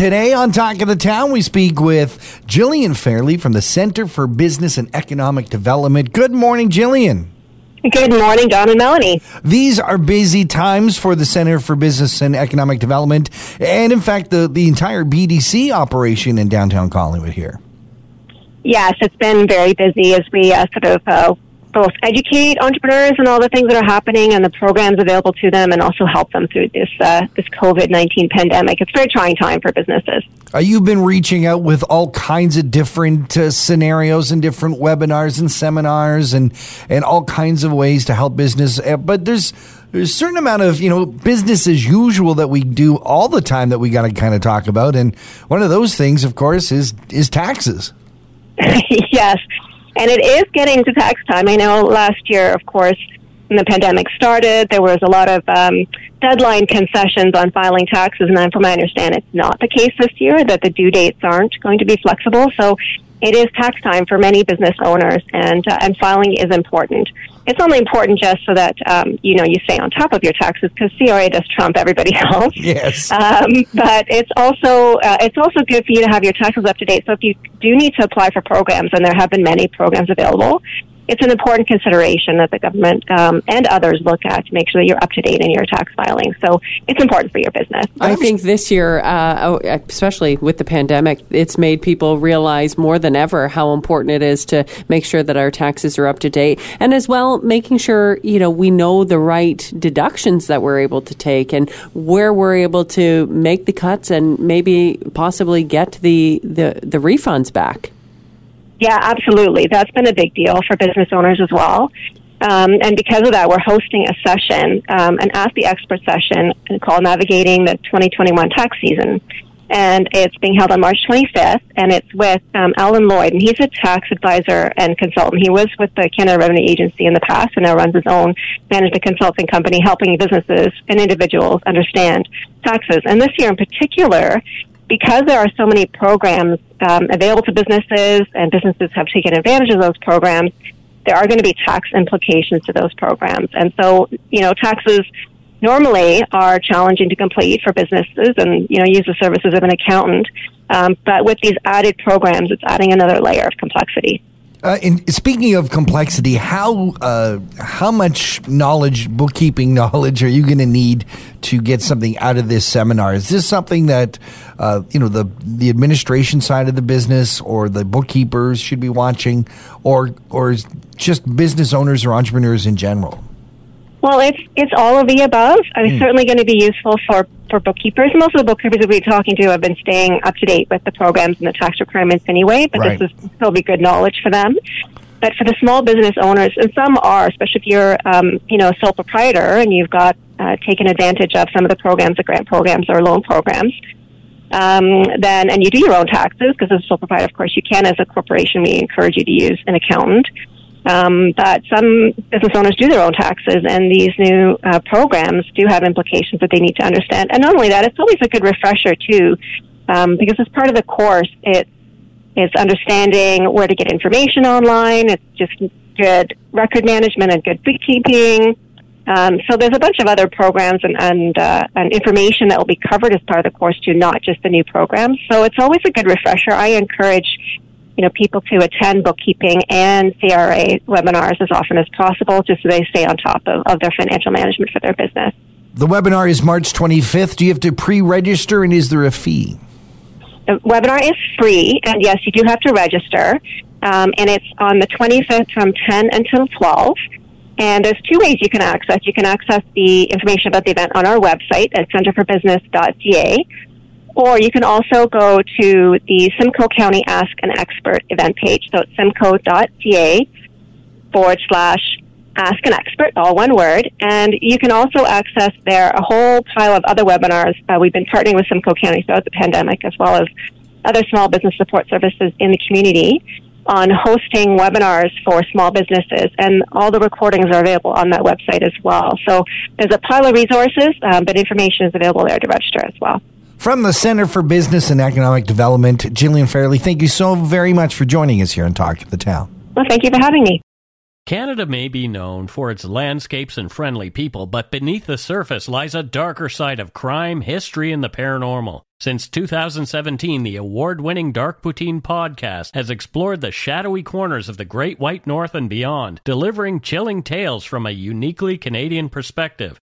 Today on Talk of the Town, we speak with Gillian Fairley from the Center for Business and Economic Development. Good morning, Gillian. Good morning, Don and Melanie. These are busy times for the Center for Business and Economic Development, and in fact, the, the entire BDC operation in downtown Collingwood here. Yes, it's been very busy as we uh, sort of uh, both educate entrepreneurs and all the things that are happening and the programs available to them, and also help them through this uh, this COVID nineteen pandemic. It's a very trying time for businesses. Uh, you've been reaching out with all kinds of different uh, scenarios and different webinars and seminars and and all kinds of ways to help business. Uh, but there's there's a certain amount of you know business as usual that we do all the time that we got to kind of talk about, and one of those things, of course, is is taxes. yes, and it is getting to tax time. I know last year, of course, when the pandemic started, there was a lot of um, deadline concessions on filing taxes, and from my understanding, it's not the case this year that the due dates aren't going to be flexible. So it is tax time for many business owners, and uh, and filing is important. It's only important just so that um, you know you stay on top of your taxes because CRA does trump everybody else. Yes. Um, but it's also uh, it's also good for you to have your taxes up to date. So if you do need to apply for programs, and there have been many programs available, it's an important consideration that the government um, and others look at to make sure that you're up to date in your tax filing. So it's important for your business. I think this year, uh, oh, especially with the pandemic, it's made people realize more than ever how important it is to make sure that our taxes are up to date, and as well making sure you know we know the right deductions that we're able to take and where we're able to make the cuts and maybe possibly get the the, the refunds back. Yeah, absolutely. That's been a big deal for business owners as well. Um, and because of that, we're hosting a session, um, an Ask the Expert session called Navigating the 2021 Tax Season. And it's being held on March 25th, and it's with um, Alan Lloyd, and he's a tax advisor and consultant. He was with the Canada Revenue Agency in the past, and now runs his own management consulting company, helping businesses and individuals understand taxes. And this year in particular, because there are so many programs um, available to businesses and businesses have taken advantage of those programs, there are going to be tax implications to those programs. And so, you know, taxes normally are challenging to complete for businesses and, you know, use the services of an accountant. Um, but with these added programs, it's adding another layer of complexity. Uh, in, speaking of complexity, how uh, how much knowledge, bookkeeping knowledge, are you going to need to get something out of this seminar? Is this something that uh, you know the the administration side of the business or the bookkeepers should be watching, or or just business owners or entrepreneurs in general? Well, it's it's all of the above. It's mm. certainly going to be useful for for bookkeepers. Most of the bookkeepers that we're talking to have been staying up to date with the programs and the tax requirements anyway. But right. this will still be good knowledge for them. But for the small business owners, and some are, especially if you're um, you know a sole proprietor and you've got uh, taken advantage of some of the programs, the grant programs or loan programs. Um, then and you do your own taxes because as a sole proprietor, of course, you can. As a corporation, we encourage you to use an accountant. Um, but some business owners do their own taxes, and these new uh, programs do have implications that they need to understand. And not only that, it's always a good refresher too, um, because as part of the course, it it's understanding where to get information online. It's just good record management and good bookkeeping. Um, so there's a bunch of other programs and and, uh, and information that will be covered as part of the course too, not just the new programs. So it's always a good refresher. I encourage you know, people to attend bookkeeping and CRA webinars as often as possible just so they stay on top of, of their financial management for their business. The webinar is March 25th. Do you have to pre register and is there a fee? The webinar is free, and yes, you do have to register. Um, and it's on the 25th from 10 until 12. And there's two ways you can access. You can access the information about the event on our website at centerforbusiness.ca, or you can also go to the Simcoe County Ask an Expert event page. So it's simcoe.ca forward slash ask an expert, all one word. And you can also access there a whole pile of other webinars. Uh, we've been partnering with Simcoe County throughout the pandemic, as well as other small business support services in the community on hosting webinars for small businesses. And all the recordings are available on that website as well. So there's a pile of resources, um, but information is available there to register as well. From the Center for Business and Economic Development, Gillian Fairley, thank you so very much for joining us here on Talk of the Town. Well, thank you for having me. Canada may be known for its landscapes and friendly people, but beneath the surface lies a darker side of crime, history, and the paranormal. Since 2017, the award winning Dark Poutine podcast has explored the shadowy corners of the Great White North and beyond, delivering chilling tales from a uniquely Canadian perspective.